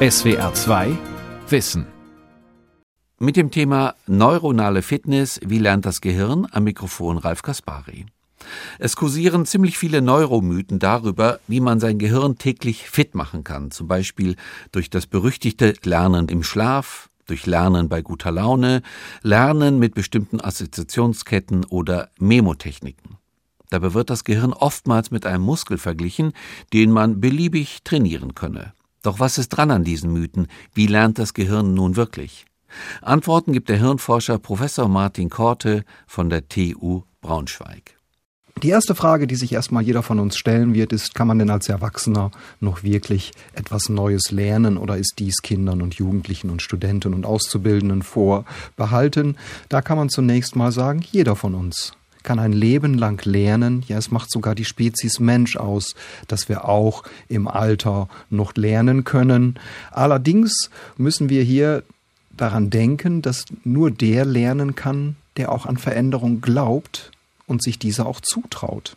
SWR 2 Wissen. Mit dem Thema neuronale Fitness, wie lernt das Gehirn? Am Mikrofon Ralf Kaspari. Es kursieren ziemlich viele Neuromythen darüber, wie man sein Gehirn täglich fit machen kann, zum Beispiel durch das berüchtigte Lernen im Schlaf, durch Lernen bei guter Laune, Lernen mit bestimmten Assoziationsketten oder Memotechniken. Dabei wird das Gehirn oftmals mit einem Muskel verglichen, den man beliebig trainieren könne. Doch was ist dran an diesen Mythen? Wie lernt das Gehirn nun wirklich? Antworten gibt der Hirnforscher Professor Martin Korte von der TU Braunschweig. Die erste Frage, die sich erstmal jeder von uns stellen wird, ist, kann man denn als Erwachsener noch wirklich etwas Neues lernen oder ist dies Kindern und Jugendlichen und Studenten und Auszubildenden vorbehalten? Da kann man zunächst mal sagen, jeder von uns kann ein Leben lang lernen. Ja, es macht sogar die Spezies Mensch aus, dass wir auch im Alter noch lernen können. Allerdings müssen wir hier daran denken, dass nur der lernen kann, der auch an Veränderung glaubt und sich diese auch zutraut.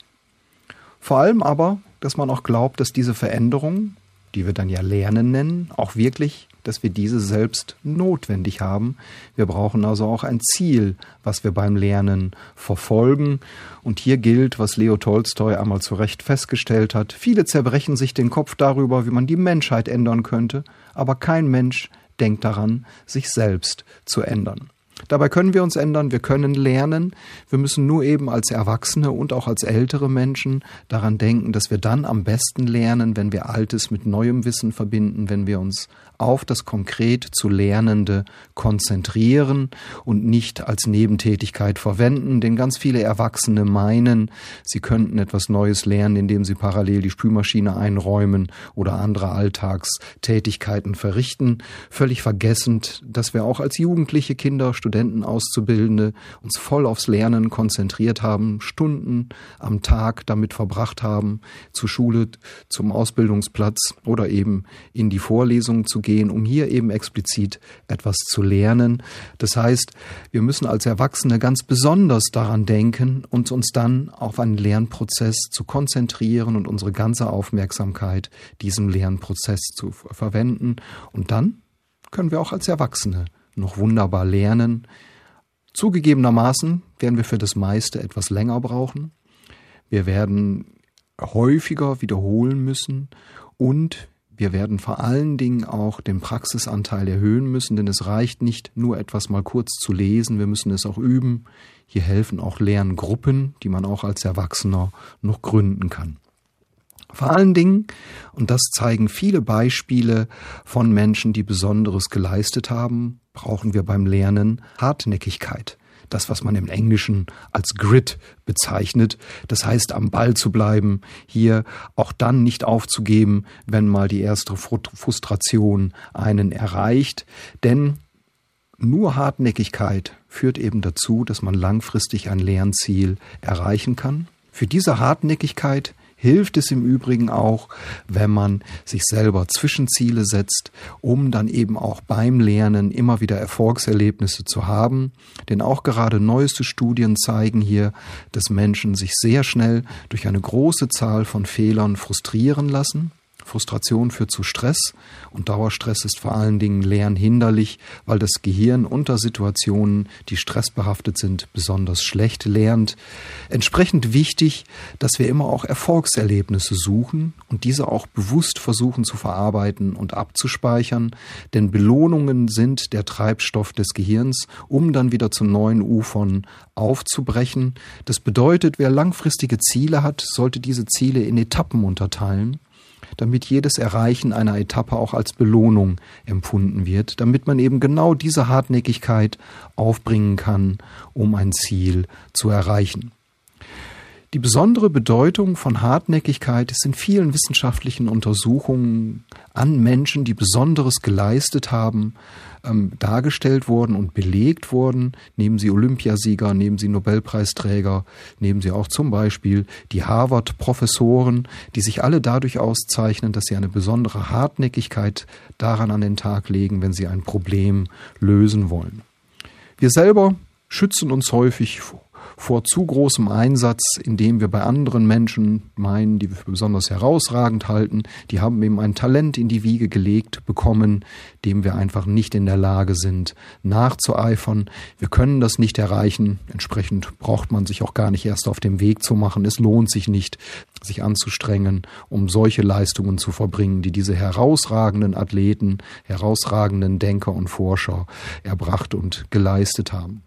Vor allem aber, dass man auch glaubt, dass diese Veränderung, die wir dann ja Lernen nennen, auch wirklich dass wir diese selbst notwendig haben. Wir brauchen also auch ein Ziel, was wir beim Lernen verfolgen. Und hier gilt, was Leo Tolstoi einmal zu Recht festgestellt hat. Viele zerbrechen sich den Kopf darüber, wie man die Menschheit ändern könnte, aber kein Mensch denkt daran, sich selbst zu ändern. Dabei können wir uns ändern, wir können lernen. Wir müssen nur eben als Erwachsene und auch als ältere Menschen daran denken, dass wir dann am besten lernen, wenn wir Altes mit neuem Wissen verbinden, wenn wir uns auf das konkret zu Lernende konzentrieren und nicht als Nebentätigkeit verwenden, denn ganz viele Erwachsene meinen, sie könnten etwas Neues lernen, indem sie parallel die Spülmaschine einräumen oder andere Alltagstätigkeiten verrichten, völlig vergessend, dass wir auch als Jugendliche Kinder, Studenten, Auszubildende uns voll aufs Lernen konzentriert haben, Stunden am Tag damit verbracht haben, zur Schule, zum Ausbildungsplatz oder eben in die Vorlesungen zu gehen, um hier eben explizit etwas zu lernen. Das heißt, wir müssen als Erwachsene ganz besonders daran denken und uns dann auf einen Lernprozess zu konzentrieren und unsere ganze Aufmerksamkeit diesem Lernprozess zu verwenden. Und dann können wir auch als Erwachsene noch wunderbar lernen. Zugegebenermaßen werden wir für das meiste etwas länger brauchen. Wir werden häufiger wiederholen müssen und wir werden vor allen Dingen auch den Praxisanteil erhöhen müssen, denn es reicht nicht nur etwas mal kurz zu lesen, wir müssen es auch üben. Hier helfen auch Lerngruppen, die man auch als Erwachsener noch gründen kann. Vor allen Dingen, und das zeigen viele Beispiele von Menschen, die Besonderes geleistet haben, brauchen wir beim Lernen Hartnäckigkeit. Das, was man im Englischen als Grit bezeichnet. Das heißt, am Ball zu bleiben, hier auch dann nicht aufzugeben, wenn mal die erste Frustration einen erreicht. Denn nur Hartnäckigkeit führt eben dazu, dass man langfristig ein Lernziel erreichen kann. Für diese Hartnäckigkeit hilft es im Übrigen auch, wenn man sich selber Zwischenziele setzt, um dann eben auch beim Lernen immer wieder Erfolgserlebnisse zu haben. Denn auch gerade neueste Studien zeigen hier, dass Menschen sich sehr schnell durch eine große Zahl von Fehlern frustrieren lassen. Frustration führt zu Stress und Dauerstress ist vor allen Dingen lernhinderlich, weil das Gehirn unter Situationen, die stressbehaftet sind, besonders schlecht lernt. Entsprechend wichtig, dass wir immer auch Erfolgserlebnisse suchen und diese auch bewusst versuchen zu verarbeiten und abzuspeichern, denn Belohnungen sind der Treibstoff des Gehirns, um dann wieder zu neuen Ufern aufzubrechen. Das bedeutet, wer langfristige Ziele hat, sollte diese Ziele in Etappen unterteilen damit jedes Erreichen einer Etappe auch als Belohnung empfunden wird, damit man eben genau diese Hartnäckigkeit aufbringen kann, um ein Ziel zu erreichen. Die besondere Bedeutung von Hartnäckigkeit ist in vielen wissenschaftlichen Untersuchungen an Menschen, die Besonderes geleistet haben, ähm, dargestellt worden und belegt worden. Nehmen Sie Olympiasieger, nehmen Sie Nobelpreisträger, nehmen Sie auch zum Beispiel die Harvard-Professoren, die sich alle dadurch auszeichnen, dass sie eine besondere Hartnäckigkeit daran an den Tag legen, wenn sie ein Problem lösen wollen. Wir selber schützen uns häufig vor zu großem Einsatz, indem wir bei anderen Menschen meinen, die wir für besonders herausragend halten, die haben eben ein Talent in die Wiege gelegt bekommen, dem wir einfach nicht in der Lage sind, nachzueifern. Wir können das nicht erreichen. Entsprechend braucht man sich auch gar nicht erst auf dem Weg zu machen. Es lohnt sich nicht, sich anzustrengen, um solche Leistungen zu verbringen, die diese herausragenden Athleten, herausragenden Denker und Forscher erbracht und geleistet haben.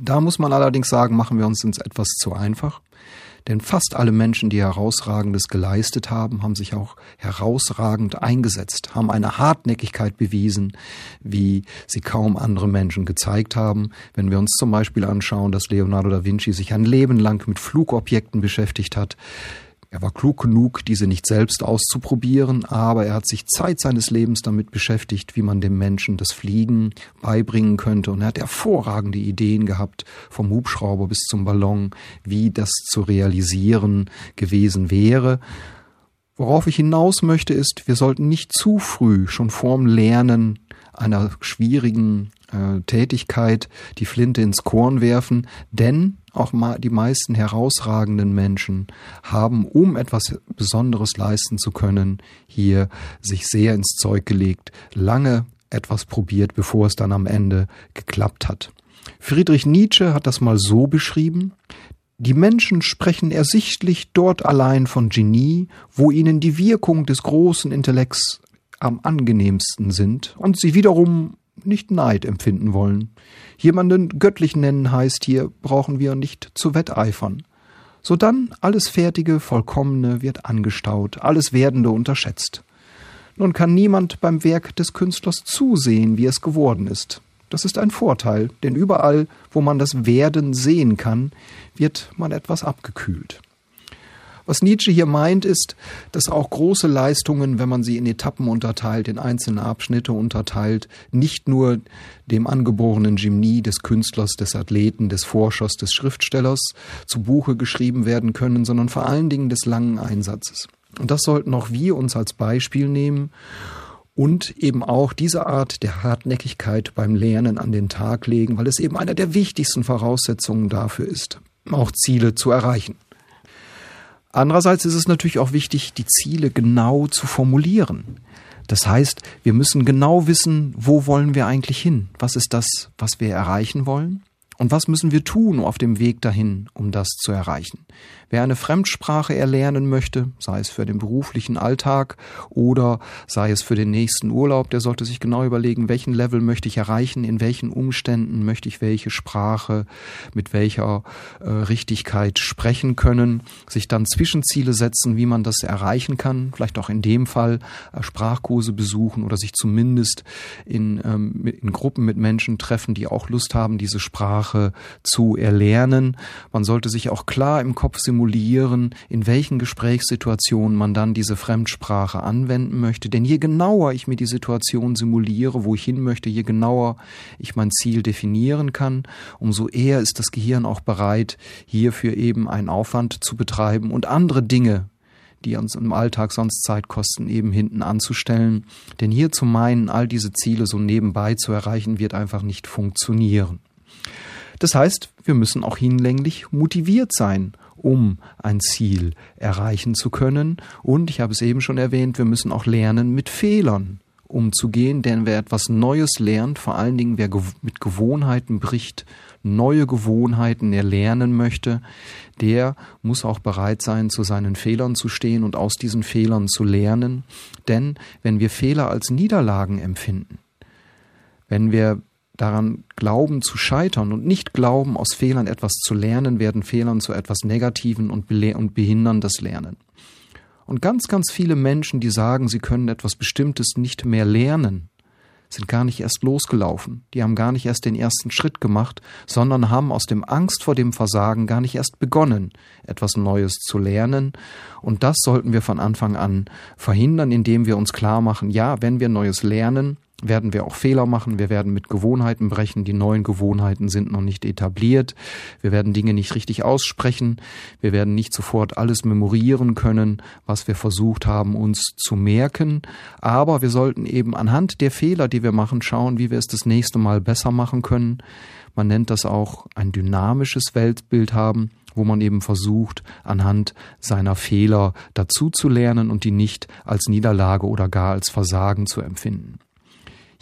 Da muss man allerdings sagen, machen wir uns ins etwas zu einfach. Denn fast alle Menschen, die herausragendes geleistet haben, haben sich auch herausragend eingesetzt, haben eine Hartnäckigkeit bewiesen, wie sie kaum andere Menschen gezeigt haben. Wenn wir uns zum Beispiel anschauen, dass Leonardo da Vinci sich ein Leben lang mit Flugobjekten beschäftigt hat, er war klug genug, diese nicht selbst auszuprobieren, aber er hat sich Zeit seines Lebens damit beschäftigt, wie man dem Menschen das Fliegen beibringen könnte. Und er hat hervorragende Ideen gehabt, vom Hubschrauber bis zum Ballon, wie das zu realisieren gewesen wäre. Worauf ich hinaus möchte, ist, wir sollten nicht zu früh schon vorm Lernen einer schwierigen äh, Tätigkeit die Flinte ins Korn werfen, denn auch die meisten herausragenden Menschen haben, um etwas Besonderes leisten zu können, hier sich sehr ins Zeug gelegt, lange etwas probiert, bevor es dann am Ende geklappt hat. Friedrich Nietzsche hat das mal so beschrieben, die Menschen sprechen ersichtlich dort allein von Genie, wo ihnen die Wirkung des großen Intellekts am angenehmsten sind und sie wiederum nicht Neid empfinden wollen. Jemanden göttlich nennen heißt hier, brauchen wir nicht zu wetteifern. Sodann alles Fertige, Vollkommene wird angestaut, alles Werdende unterschätzt. Nun kann niemand beim Werk des Künstlers zusehen, wie es geworden ist. Das ist ein Vorteil, denn überall, wo man das Werden sehen kann, wird man etwas abgekühlt. Was Nietzsche hier meint, ist, dass auch große Leistungen, wenn man sie in Etappen unterteilt, in einzelne Abschnitte unterteilt, nicht nur dem angeborenen Genie des Künstlers, des Athleten, des Forschers, des Schriftstellers zu Buche geschrieben werden können, sondern vor allen Dingen des langen Einsatzes. Und das sollten auch wir uns als Beispiel nehmen und eben auch diese Art der Hartnäckigkeit beim Lernen an den Tag legen, weil es eben eine der wichtigsten Voraussetzungen dafür ist, auch Ziele zu erreichen. Andererseits ist es natürlich auch wichtig, die Ziele genau zu formulieren. Das heißt, wir müssen genau wissen, wo wollen wir eigentlich hin? Was ist das, was wir erreichen wollen? Und was müssen wir tun auf dem Weg dahin, um das zu erreichen? Wer eine Fremdsprache erlernen möchte, sei es für den beruflichen Alltag oder sei es für den nächsten Urlaub, der sollte sich genau überlegen, welchen Level möchte ich erreichen, in welchen Umständen möchte ich welche Sprache mit welcher äh, Richtigkeit sprechen können, sich dann Zwischenziele setzen, wie man das erreichen kann, vielleicht auch in dem Fall äh, Sprachkurse besuchen oder sich zumindest in, ähm, in Gruppen mit Menschen treffen, die auch Lust haben, diese Sprache zu erlernen. Man sollte sich auch klar im Kopf simulieren, simulieren, in welchen Gesprächssituationen man dann diese Fremdsprache anwenden möchte. Denn je genauer ich mir die Situation simuliere, wo ich hin möchte, je genauer ich mein Ziel definieren kann, umso eher ist das Gehirn auch bereit, hierfür eben einen Aufwand zu betreiben und andere Dinge die uns im Alltag sonst Zeit kosten, eben hinten anzustellen. Denn hier zu meinen, all diese Ziele so nebenbei zu erreichen, wird einfach nicht funktionieren. Das heißt, wir müssen auch hinlänglich motiviert sein um ein Ziel erreichen zu können. Und ich habe es eben schon erwähnt, wir müssen auch lernen, mit Fehlern umzugehen, denn wer etwas Neues lernt, vor allen Dingen wer mit Gewohnheiten bricht, neue Gewohnheiten erlernen möchte, der muss auch bereit sein, zu seinen Fehlern zu stehen und aus diesen Fehlern zu lernen. Denn wenn wir Fehler als Niederlagen empfinden, wenn wir daran glauben zu scheitern und nicht glauben, aus Fehlern etwas zu lernen, werden Fehlern zu etwas Negativen und, und behindern das Lernen. Und ganz, ganz viele Menschen, die sagen, sie können etwas Bestimmtes nicht mehr lernen, sind gar nicht erst losgelaufen, die haben gar nicht erst den ersten Schritt gemacht, sondern haben aus dem Angst vor dem Versagen gar nicht erst begonnen, etwas Neues zu lernen. Und das sollten wir von Anfang an verhindern, indem wir uns klar machen, ja, wenn wir Neues lernen, werden wir auch Fehler machen, wir werden mit Gewohnheiten brechen, die neuen Gewohnheiten sind noch nicht etabliert, wir werden Dinge nicht richtig aussprechen, wir werden nicht sofort alles memorieren können, was wir versucht haben uns zu merken, aber wir sollten eben anhand der Fehler, die wir machen, schauen, wie wir es das nächste Mal besser machen können. Man nennt das auch ein dynamisches Weltbild haben wo man eben versucht, anhand seiner Fehler dazu zu lernen und die nicht als Niederlage oder gar als Versagen zu empfinden.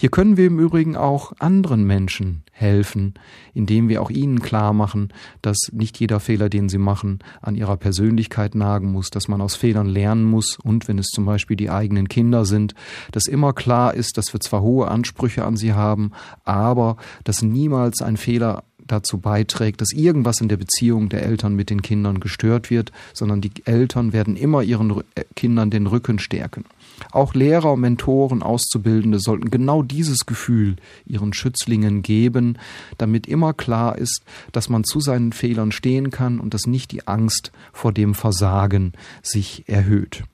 Hier können wir im Übrigen auch anderen Menschen helfen, indem wir auch ihnen klar machen, dass nicht jeder Fehler, den sie machen, an ihrer Persönlichkeit nagen muss, dass man aus Fehlern lernen muss und wenn es zum Beispiel die eigenen Kinder sind, dass immer klar ist, dass wir zwar hohe Ansprüche an sie haben, aber dass niemals ein Fehler dazu beiträgt, dass irgendwas in der Beziehung der Eltern mit den Kindern gestört wird, sondern die Eltern werden immer ihren Kindern den Rücken stärken. Auch Lehrer, Mentoren, Auszubildende sollten genau dieses Gefühl ihren Schützlingen geben, damit immer klar ist, dass man zu seinen Fehlern stehen kann und dass nicht die Angst vor dem Versagen sich erhöht.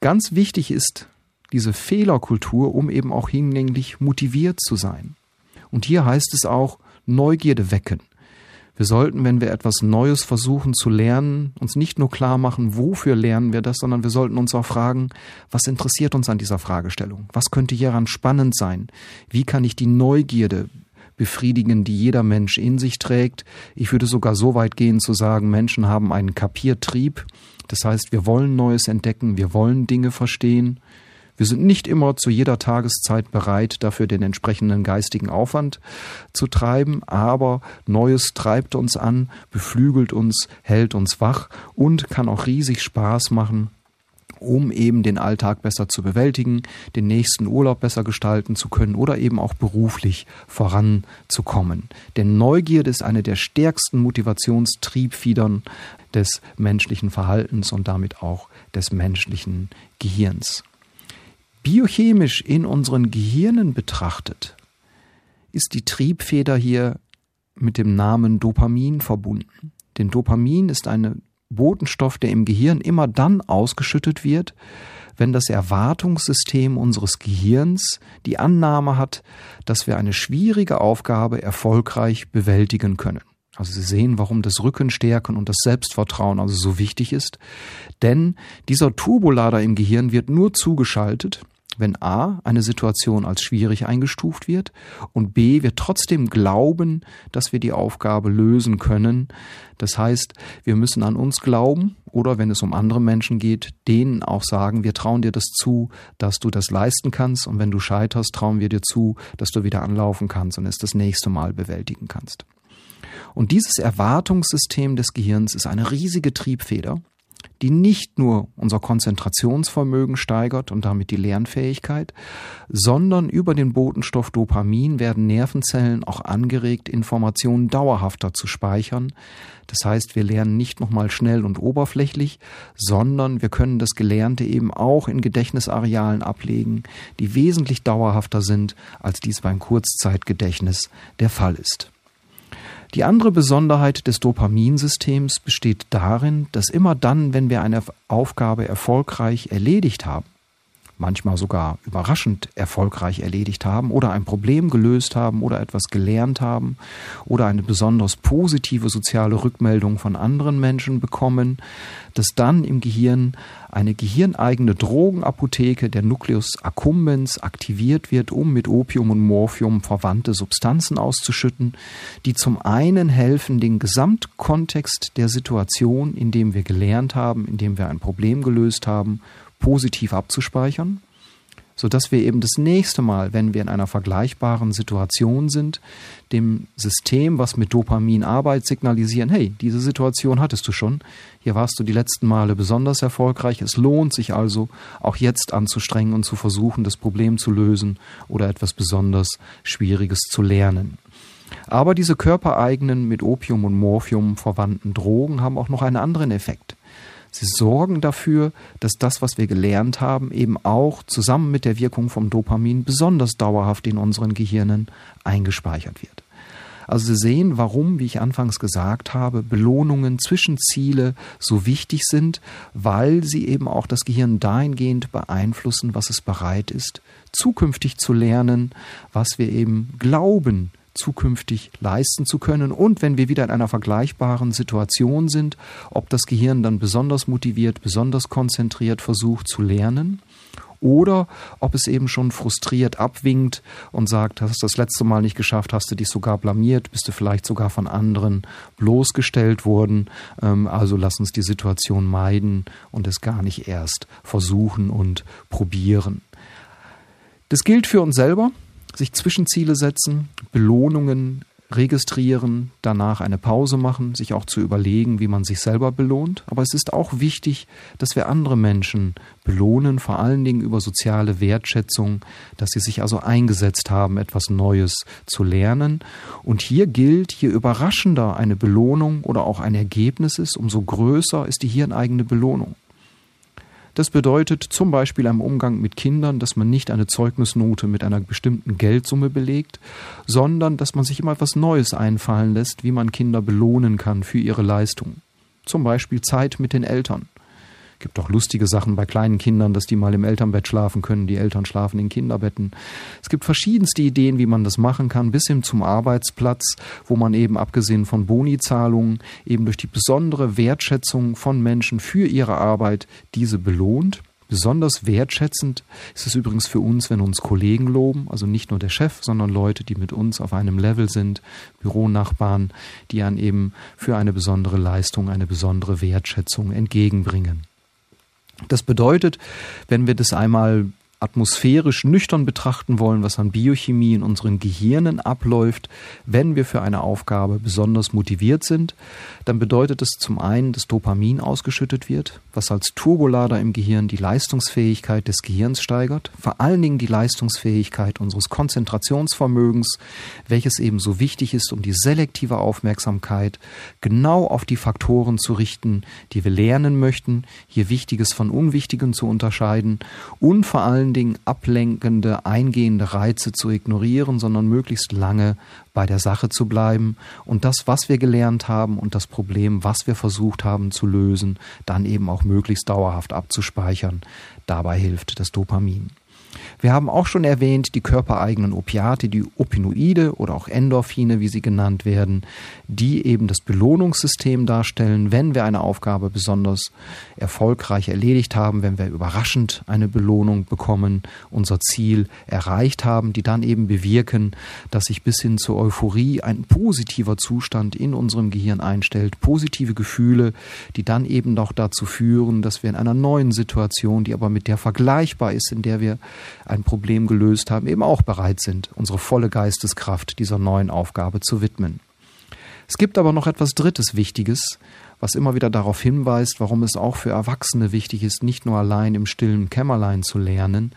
Ganz wichtig ist diese Fehlerkultur, um eben auch hinlänglich motiviert zu sein. Und hier heißt es auch Neugierde wecken. Wir sollten, wenn wir etwas Neues versuchen zu lernen, uns nicht nur klar machen, wofür lernen wir das, sondern wir sollten uns auch fragen, was interessiert uns an dieser Fragestellung? Was könnte hieran spannend sein? Wie kann ich die Neugierde befriedigen, die jeder Mensch in sich trägt? Ich würde sogar so weit gehen zu sagen, Menschen haben einen Kapiertrieb. Das heißt, wir wollen Neues entdecken, wir wollen Dinge verstehen. Wir sind nicht immer zu jeder Tageszeit bereit, dafür den entsprechenden geistigen Aufwand zu treiben, aber Neues treibt uns an, beflügelt uns, hält uns wach und kann auch riesig Spaß machen, um eben den Alltag besser zu bewältigen, den nächsten Urlaub besser gestalten zu können oder eben auch beruflich voranzukommen. Denn Neugierde ist eine der stärksten Motivationstriebfedern des menschlichen Verhaltens und damit auch des menschlichen Gehirns biochemisch in unseren Gehirnen betrachtet, ist die Triebfeder hier mit dem Namen Dopamin verbunden. Denn Dopamin ist ein Botenstoff, der im Gehirn immer dann ausgeschüttet wird, wenn das Erwartungssystem unseres Gehirns die Annahme hat, dass wir eine schwierige Aufgabe erfolgreich bewältigen können. Also Sie sehen, warum das Rückenstärken und das Selbstvertrauen also so wichtig ist. Denn dieser Turbolader im Gehirn wird nur zugeschaltet, wenn A eine Situation als schwierig eingestuft wird und B wir trotzdem glauben, dass wir die Aufgabe lösen können. Das heißt, wir müssen an uns glauben oder wenn es um andere Menschen geht, denen auch sagen, wir trauen dir das zu, dass du das leisten kannst und wenn du scheiterst, trauen wir dir zu, dass du wieder anlaufen kannst und es das nächste Mal bewältigen kannst. Und dieses Erwartungssystem des Gehirns ist eine riesige Triebfeder, die nicht nur unser Konzentrationsvermögen steigert und damit die Lernfähigkeit, sondern über den Botenstoff Dopamin werden Nervenzellen auch angeregt, Informationen dauerhafter zu speichern. Das heißt, wir lernen nicht nochmal schnell und oberflächlich, sondern wir können das Gelernte eben auch in Gedächtnisarealen ablegen, die wesentlich dauerhafter sind, als dies beim Kurzzeitgedächtnis der Fall ist. Die andere Besonderheit des Dopaminsystems besteht darin, dass immer dann, wenn wir eine Aufgabe erfolgreich erledigt haben, manchmal sogar überraschend erfolgreich erledigt haben oder ein Problem gelöst haben oder etwas gelernt haben oder eine besonders positive soziale Rückmeldung von anderen Menschen bekommen, dass dann im Gehirn eine gehirneigene Drogenapotheke der Nucleus accumbens aktiviert wird, um mit Opium und Morphium verwandte Substanzen auszuschütten, die zum einen helfen, den Gesamtkontext der Situation, in dem wir gelernt haben, in dem wir ein Problem gelöst haben, positiv abzuspeichern, sodass wir eben das nächste Mal, wenn wir in einer vergleichbaren Situation sind, dem System, was mit Dopamin arbeitet, signalisieren, hey, diese Situation hattest du schon, hier warst du die letzten Male besonders erfolgreich, es lohnt sich also, auch jetzt anzustrengen und zu versuchen, das Problem zu lösen oder etwas besonders Schwieriges zu lernen. Aber diese körpereigenen mit Opium und Morphium verwandten Drogen haben auch noch einen anderen Effekt. Sie sorgen dafür, dass das, was wir gelernt haben, eben auch zusammen mit der Wirkung vom Dopamin besonders dauerhaft in unseren Gehirnen eingespeichert wird. Also Sie sehen, warum, wie ich anfangs gesagt habe, Belohnungen, Zwischenziele so wichtig sind, weil sie eben auch das Gehirn dahingehend beeinflussen, was es bereit ist, zukünftig zu lernen, was wir eben glauben, zukünftig leisten zu können. Und wenn wir wieder in einer vergleichbaren Situation sind, ob das Gehirn dann besonders motiviert, besonders konzentriert versucht zu lernen oder ob es eben schon frustriert abwinkt und sagt, hast du das letzte Mal nicht geschafft, hast du dich sogar blamiert, bist du vielleicht sogar von anderen bloßgestellt worden, ähm, also lass uns die Situation meiden und es gar nicht erst versuchen und probieren. Das gilt für uns selber, sich Zwischenziele setzen, Belohnungen registrieren, danach eine Pause machen, sich auch zu überlegen, wie man sich selber belohnt. Aber es ist auch wichtig, dass wir andere Menschen belohnen, vor allen Dingen über soziale Wertschätzung, dass sie sich also eingesetzt haben, etwas Neues zu lernen. Und hier gilt, je überraschender eine Belohnung oder auch ein Ergebnis ist, umso größer ist die hirneigene Belohnung. Das bedeutet zum Beispiel im Umgang mit Kindern, dass man nicht eine Zeugnisnote mit einer bestimmten Geldsumme belegt, sondern dass man sich immer etwas Neues einfallen lässt, wie man Kinder belohnen kann für ihre Leistung. Zum Beispiel Zeit mit den Eltern. Gibt auch lustige Sachen bei kleinen Kindern, dass die mal im Elternbett schlafen können, die Eltern schlafen in Kinderbetten. Es gibt verschiedenste Ideen, wie man das machen kann, bis hin zum Arbeitsplatz, wo man eben abgesehen von Bonizahlungen eben durch die besondere Wertschätzung von Menschen für ihre Arbeit diese belohnt. Besonders wertschätzend ist es übrigens für uns, wenn uns Kollegen loben, also nicht nur der Chef, sondern Leute, die mit uns auf einem Level sind, Büronachbarn, die an eben für eine besondere Leistung, eine besondere Wertschätzung entgegenbringen. Das bedeutet, wenn wir das einmal atmosphärisch nüchtern betrachten wollen, was an Biochemie in unseren Gehirnen abläuft, wenn wir für eine Aufgabe besonders motiviert sind, dann bedeutet es zum einen, dass Dopamin ausgeschüttet wird, was als Turbolader im Gehirn die Leistungsfähigkeit des Gehirns steigert, vor allen Dingen die Leistungsfähigkeit unseres Konzentrationsvermögens, welches eben so wichtig ist, um die selektive Aufmerksamkeit genau auf die Faktoren zu richten, die wir lernen möchten, hier Wichtiges von Unwichtigem zu unterscheiden und vor allem allen Dingen ablenkende, eingehende Reize zu ignorieren, sondern möglichst lange bei der Sache zu bleiben und das, was wir gelernt haben und das Problem, was wir versucht haben zu lösen, dann eben auch möglichst dauerhaft abzuspeichern. Dabei hilft das Dopamin. Wir haben auch schon erwähnt, die körpereigenen Opiate, die Opinoide oder auch Endorphine, wie sie genannt werden, die eben das Belohnungssystem darstellen, wenn wir eine Aufgabe besonders erfolgreich erledigt haben, wenn wir überraschend eine Belohnung bekommen, unser Ziel erreicht haben, die dann eben bewirken, dass sich bis hin zur Euphorie ein positiver Zustand in unserem Gehirn einstellt, positive Gefühle, die dann eben noch dazu führen, dass wir in einer neuen Situation, die aber mit der vergleichbar ist, in der wir ein Problem gelöst haben, eben auch bereit sind, unsere volle Geisteskraft dieser neuen Aufgabe zu widmen. Es gibt aber noch etwas Drittes Wichtiges, was immer wieder darauf hinweist, warum es auch für Erwachsene wichtig ist, nicht nur allein im stillen Kämmerlein zu lernen,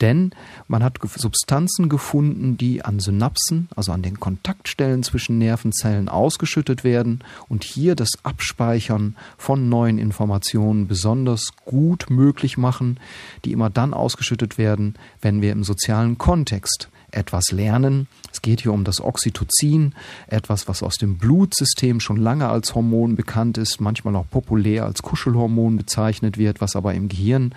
denn man hat Substanzen gefunden, die an Synapsen, also an den Kontaktstellen zwischen Nervenzellen ausgeschüttet werden und hier das Abspeichern von neuen Informationen besonders gut möglich machen, die immer dann ausgeschüttet werden, wenn wir im sozialen Kontext etwas lernen. Es geht hier um das Oxytocin, etwas, was aus dem Blutsystem schon lange als Hormon bekannt ist, manchmal auch populär als Kuschelhormon bezeichnet wird, was aber im Gehirn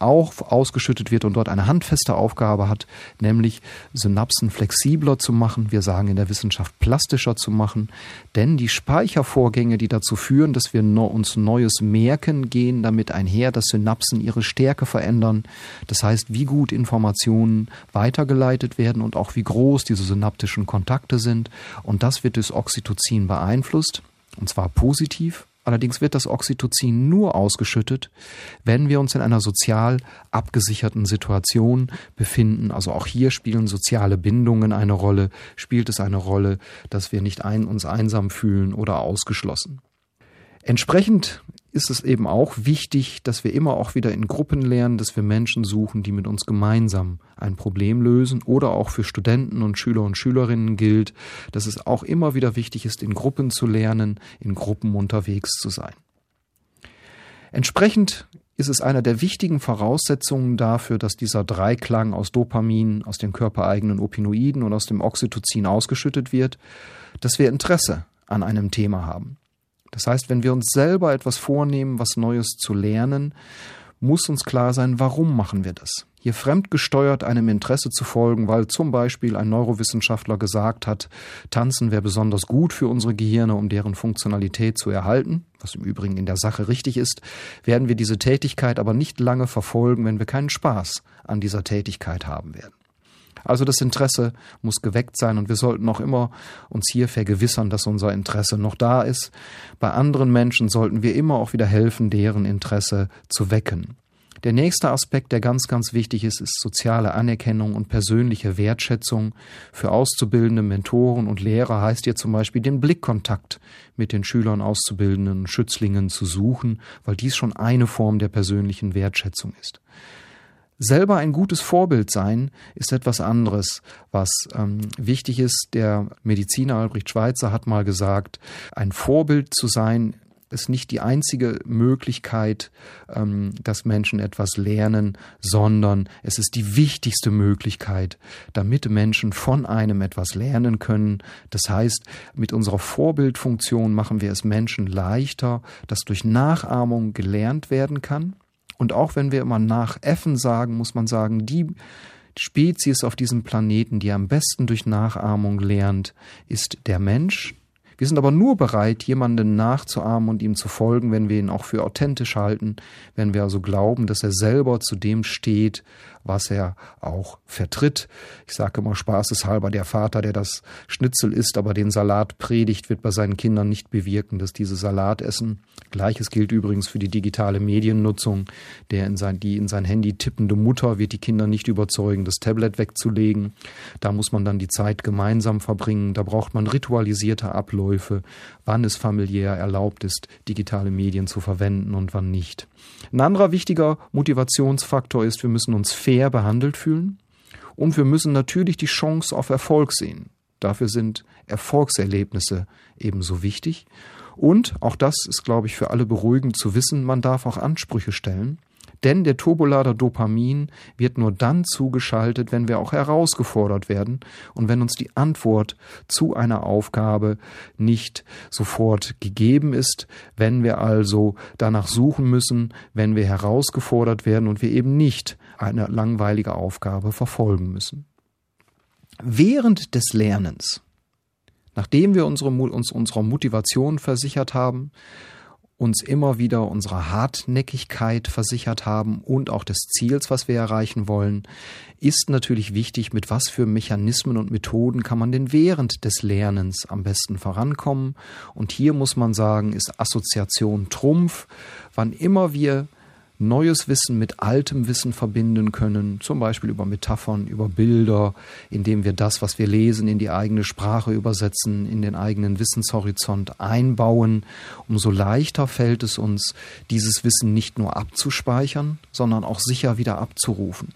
auch ausgeschüttet wird und dort eine handfeste Aufgabe hat, nämlich Synapsen flexibler zu machen, wir sagen in der Wissenschaft plastischer zu machen, denn die Speichervorgänge, die dazu führen, dass wir uns Neues merken, gehen damit einher, dass Synapsen ihre Stärke verändern, das heißt, wie gut Informationen weitergeleitet werden und auch wie groß diese synaptischen Kontakte sind. Und das wird durch Oxytocin beeinflusst und zwar positiv Allerdings wird das Oxytocin nur ausgeschüttet, wenn wir uns in einer sozial abgesicherten Situation befinden. Also auch hier spielen soziale Bindungen eine Rolle, spielt es eine Rolle, dass wir nicht ein, uns einsam fühlen oder ausgeschlossen. Entsprechend ist es eben auch wichtig, dass wir immer auch wieder in Gruppen lernen, dass wir Menschen suchen, die mit uns gemeinsam ein Problem lösen oder auch für Studenten und Schüler und Schülerinnen gilt, dass es auch immer wieder wichtig ist, in Gruppen zu lernen, in Gruppen unterwegs zu sein. Entsprechend ist es einer der wichtigen Voraussetzungen dafür, dass dieser Dreiklang aus Dopamin, aus den körpereigenen Opinoiden und aus dem Oxytocin ausgeschüttet wird, dass wir Interesse an einem Thema haben. Das heißt, wenn wir uns selber etwas vornehmen, was Neues zu lernen, muss uns klar sein, warum machen wir das. Hier fremdgesteuert einem Interesse zu folgen, weil zum Beispiel ein Neurowissenschaftler gesagt hat, Tanzen wäre besonders gut für unsere Gehirne, um deren Funktionalität zu erhalten, was im Übrigen in der Sache richtig ist, werden wir diese Tätigkeit aber nicht lange verfolgen, wenn wir keinen Spaß an dieser Tätigkeit haben werden. Also das Interesse muss geweckt sein und wir sollten auch immer uns hier vergewissern, dass unser Interesse noch da ist. Bei anderen Menschen sollten wir immer auch wieder helfen, deren Interesse zu wecken. Der nächste Aspekt, der ganz, ganz wichtig ist, ist soziale Anerkennung und persönliche Wertschätzung. Für auszubildende Mentoren und Lehrer heißt hier zum Beispiel den Blickkontakt mit den Schülern, Auszubildenden Schützlingen zu suchen, weil dies schon eine Form der persönlichen Wertschätzung ist. Selber ein gutes Vorbild sein ist etwas anderes, was ähm, wichtig ist. Der Mediziner Albrecht Schweitzer hat mal gesagt, ein Vorbild zu sein ist nicht die einzige Möglichkeit, ähm, dass Menschen etwas lernen, sondern es ist die wichtigste Möglichkeit, damit Menschen von einem etwas lernen können. Das heißt, mit unserer Vorbildfunktion machen wir es Menschen leichter, dass durch Nachahmung gelernt werden kann und auch wenn wir immer nach Effen sagen, muss man sagen, die Spezies auf diesem Planeten, die am besten durch Nachahmung lernt, ist der Mensch. Wir sind aber nur bereit, jemanden nachzuahmen und ihm zu folgen, wenn wir ihn auch für authentisch halten, wenn wir also glauben, dass er selber zu dem steht, was er auch vertritt. Ich sage immer spaßeshalber, der Vater, der das Schnitzel isst, aber den Salat predigt, wird bei seinen Kindern nicht bewirken, dass diese Salat essen. Gleiches gilt übrigens für die digitale Mediennutzung. Der in sein, die in sein Handy tippende Mutter wird die Kinder nicht überzeugen, das Tablet wegzulegen. Da muss man dann die Zeit gemeinsam verbringen. Da braucht man ritualisierte Abläufe, wann es familiär erlaubt ist, digitale Medien zu verwenden und wann nicht. Ein anderer wichtiger Motivationsfaktor ist, wir müssen uns fair behandelt fühlen und wir müssen natürlich die Chance auf Erfolg sehen. Dafür sind Erfolgserlebnisse ebenso wichtig. Und, auch das ist, glaube ich, für alle beruhigend zu wissen, man darf auch Ansprüche stellen. Denn der Turbolader Dopamin wird nur dann zugeschaltet, wenn wir auch herausgefordert werden und wenn uns die Antwort zu einer Aufgabe nicht sofort gegeben ist, wenn wir also danach suchen müssen, wenn wir herausgefordert werden und wir eben nicht eine langweilige Aufgabe verfolgen müssen. Während des Lernens, nachdem wir unsere, uns unserer Motivation versichert haben, uns immer wieder unserer Hartnäckigkeit versichert haben und auch des Ziels, was wir erreichen wollen, ist natürlich wichtig, mit was für Mechanismen und Methoden kann man denn während des Lernens am besten vorankommen. Und hier muss man sagen, ist Assoziation Trumpf. Wann immer wir neues Wissen mit altem Wissen verbinden können, zum Beispiel über Metaphern, über Bilder, indem wir das, was wir lesen, in die eigene Sprache übersetzen, in den eigenen Wissenshorizont einbauen, umso leichter fällt es uns, dieses Wissen nicht nur abzuspeichern, sondern auch sicher wieder abzurufen.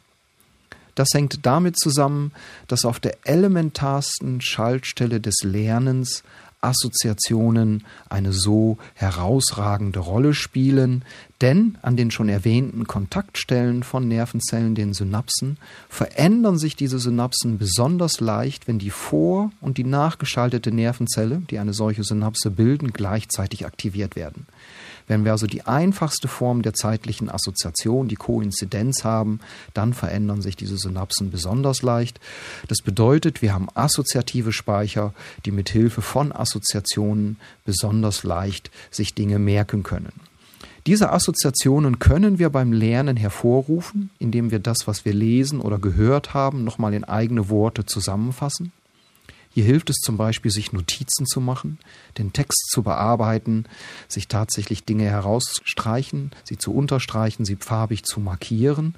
Das hängt damit zusammen, dass auf der elementarsten Schaltstelle des Lernens Assoziationen eine so herausragende Rolle spielen, denn an den schon erwähnten Kontaktstellen von Nervenzellen, den Synapsen, verändern sich diese Synapsen besonders leicht, wenn die vor- und die nachgeschaltete Nervenzelle, die eine solche Synapse bilden, gleichzeitig aktiviert werden. Wenn wir also die einfachste Form der zeitlichen Assoziation, die Koinzidenz haben, dann verändern sich diese Synapsen besonders leicht. Das bedeutet, wir haben assoziative Speicher, die mit Hilfe von Assoziationen besonders leicht sich Dinge merken können. Diese Assoziationen können wir beim Lernen hervorrufen, indem wir das, was wir lesen oder gehört haben, nochmal in eigene Worte zusammenfassen. Hier hilft es zum Beispiel, sich Notizen zu machen, den Text zu bearbeiten, sich tatsächlich Dinge herausstreichen, sie zu unterstreichen, sie farbig zu markieren.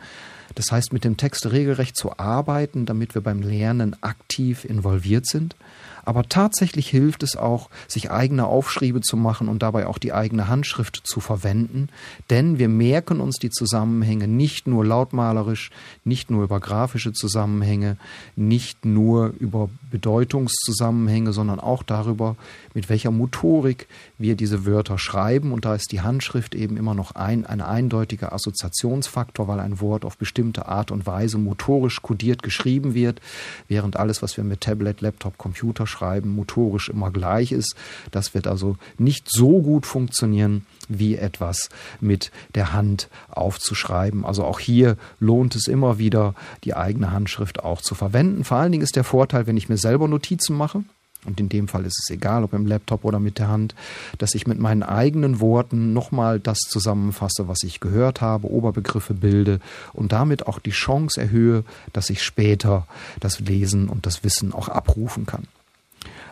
Das heißt, mit dem Text regelrecht zu arbeiten, damit wir beim Lernen aktiv involviert sind. Aber tatsächlich hilft es auch, sich eigene Aufschriebe zu machen und dabei auch die eigene Handschrift zu verwenden, denn wir merken uns die Zusammenhänge nicht nur lautmalerisch, nicht nur über grafische Zusammenhänge, nicht nur über Bedeutungszusammenhänge, sondern auch darüber, mit welcher Motorik wir diese Wörter schreiben. Und da ist die Handschrift eben immer noch ein, ein eindeutiger Assoziationsfaktor, weil ein Wort auf bestimmte Art und Weise motorisch kodiert geschrieben wird, während alles, was wir mit Tablet, Laptop, Computer schreiben, motorisch immer gleich ist. Das wird also nicht so gut funktionieren, wie etwas mit der Hand aufzuschreiben. Also auch hier lohnt es immer wieder, die eigene Handschrift auch zu verwenden. Vor allen Dingen ist der Vorteil, wenn ich mir selber Notizen mache, und in dem Fall ist es egal, ob im Laptop oder mit der Hand, dass ich mit meinen eigenen Worten nochmal das zusammenfasse, was ich gehört habe, Oberbegriffe bilde und damit auch die Chance erhöhe, dass ich später das Lesen und das Wissen auch abrufen kann.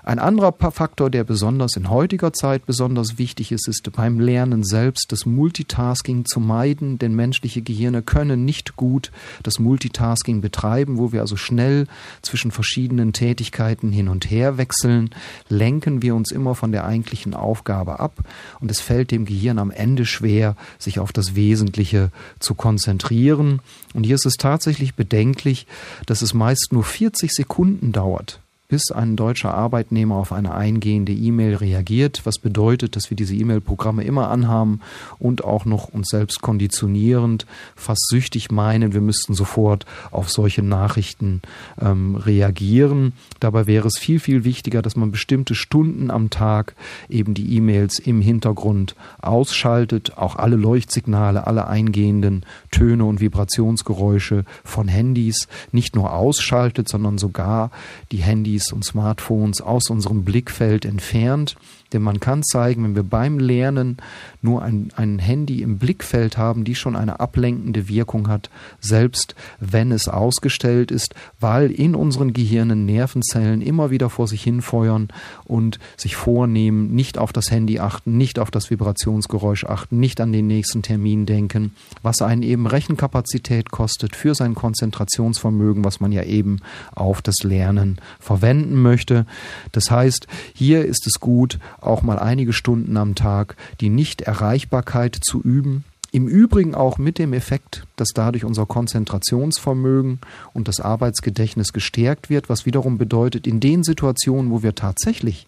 Ein anderer Faktor, der besonders in heutiger Zeit besonders wichtig ist, ist beim Lernen selbst das Multitasking zu meiden, denn menschliche Gehirne können nicht gut das Multitasking betreiben, wo wir also schnell zwischen verschiedenen Tätigkeiten hin und her wechseln, lenken wir uns immer von der eigentlichen Aufgabe ab und es fällt dem Gehirn am Ende schwer, sich auf das Wesentliche zu konzentrieren. Und hier ist es tatsächlich bedenklich, dass es meist nur 40 Sekunden dauert, bis ein deutscher Arbeitnehmer auf eine eingehende E-Mail reagiert, was bedeutet, dass wir diese E-Mail-Programme immer anhaben und auch noch uns selbst konditionierend, fast süchtig meinen, wir müssten sofort auf solche Nachrichten ähm, reagieren. Dabei wäre es viel, viel wichtiger, dass man bestimmte Stunden am Tag eben die E-Mails im Hintergrund ausschaltet, auch alle Leuchtsignale, alle eingehenden Töne und Vibrationsgeräusche von Handys nicht nur ausschaltet, sondern sogar die Handys Handys und Smartphones aus unserem Blickfeld entfernt denn man kann zeigen, wenn wir beim Lernen nur ein, ein Handy im Blickfeld haben, die schon eine ablenkende Wirkung hat, selbst wenn es ausgestellt ist, weil in unseren Gehirnen Nervenzellen immer wieder vor sich hinfeuern und sich vornehmen, nicht auf das Handy achten, nicht auf das Vibrationsgeräusch achten, nicht an den nächsten Termin denken, was einen eben Rechenkapazität kostet für sein Konzentrationsvermögen, was man ja eben auf das Lernen verwenden möchte. Das heißt, hier ist es gut, auch mal einige Stunden am Tag die Nichterreichbarkeit zu üben. Im Übrigen auch mit dem Effekt, dass dadurch unser Konzentrationsvermögen und das Arbeitsgedächtnis gestärkt wird, was wiederum bedeutet, in den Situationen, wo wir tatsächlich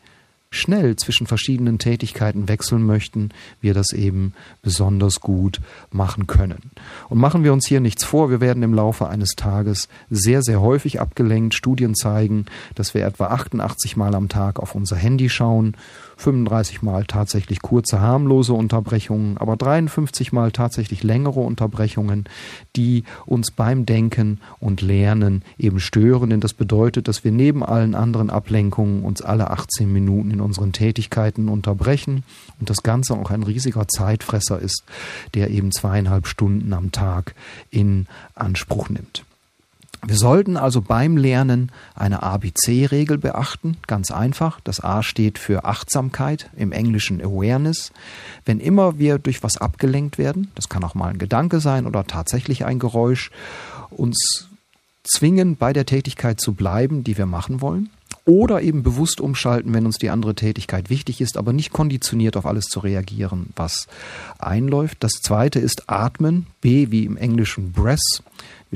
schnell zwischen verschiedenen Tätigkeiten wechseln möchten, wir das eben besonders gut machen können. Und machen wir uns hier nichts vor, wir werden im Laufe eines Tages sehr, sehr häufig abgelenkt. Studien zeigen, dass wir etwa 88 Mal am Tag auf unser Handy schauen 35 Mal tatsächlich kurze, harmlose Unterbrechungen, aber 53 Mal tatsächlich längere Unterbrechungen, die uns beim Denken und Lernen eben stören. Denn das bedeutet, dass wir neben allen anderen Ablenkungen uns alle 18 Minuten in unseren Tätigkeiten unterbrechen und das Ganze auch ein riesiger Zeitfresser ist, der eben zweieinhalb Stunden am Tag in Anspruch nimmt. Wir sollten also beim Lernen eine ABC-Regel beachten, ganz einfach. Das A steht für Achtsamkeit, im Englischen Awareness. Wenn immer wir durch was abgelenkt werden, das kann auch mal ein Gedanke sein oder tatsächlich ein Geräusch, uns zwingen, bei der Tätigkeit zu bleiben, die wir machen wollen. Oder eben bewusst umschalten, wenn uns die andere Tätigkeit wichtig ist, aber nicht konditioniert auf alles zu reagieren, was einläuft. Das zweite ist Atmen, B wie im Englischen Breath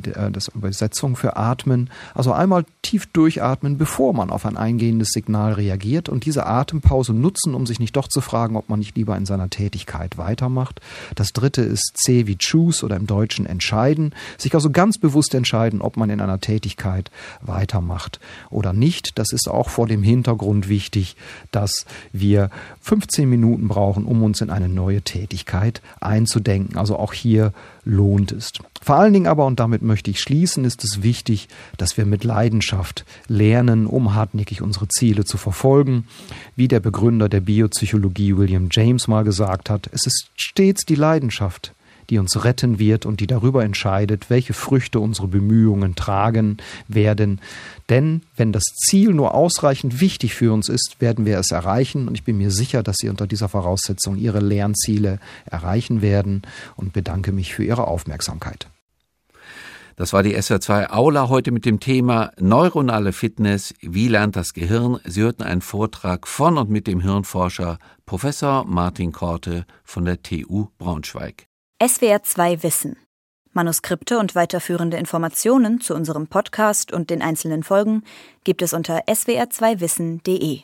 äh, das Übersetzung für Atmen. Also einmal tief durchatmen, bevor man auf ein eingehendes Signal reagiert und diese Atempause nutzen, um sich nicht doch zu fragen, ob man nicht lieber in seiner Tätigkeit weitermacht. Das dritte ist C wie choose oder im Deutschen entscheiden. Sich also ganz bewusst entscheiden, ob man in einer Tätigkeit weitermacht oder nicht. Das ist auch vor dem Hintergrund wichtig, dass wir 15 Minuten brauchen, um uns in eine neue Tätigkeit einzudenken. Also auch hier lohnt es. Vor allen Dingen aber, und damit möchte ich schließen, ist es wichtig, dass wir mit Leidenschaft lernen, um hartnäckig unsere Ziele zu verfolgen. Wie der Begründer der Biopsychologie William James mal gesagt hat, es ist stets die Leidenschaft, die uns retten wird und die darüber entscheidet, welche Früchte unsere Bemühungen tragen werden. Denn wenn das Ziel nur ausreichend wichtig für uns ist, werden wir es erreichen. Und ich bin mir sicher, dass Sie unter dieser Voraussetzung Ihre Lernziele erreichen werden und bedanke mich für Ihre Aufmerksamkeit. Das war die SWR2 Aula heute mit dem Thema Neuronale Fitness. Wie lernt das Gehirn? Sie hörten einen Vortrag von und mit dem Hirnforscher Professor Martin Korte von der TU Braunschweig. SWR2 Wissen. Manuskripte und weiterführende Informationen zu unserem Podcast und den einzelnen Folgen gibt es unter swr2wissen.de.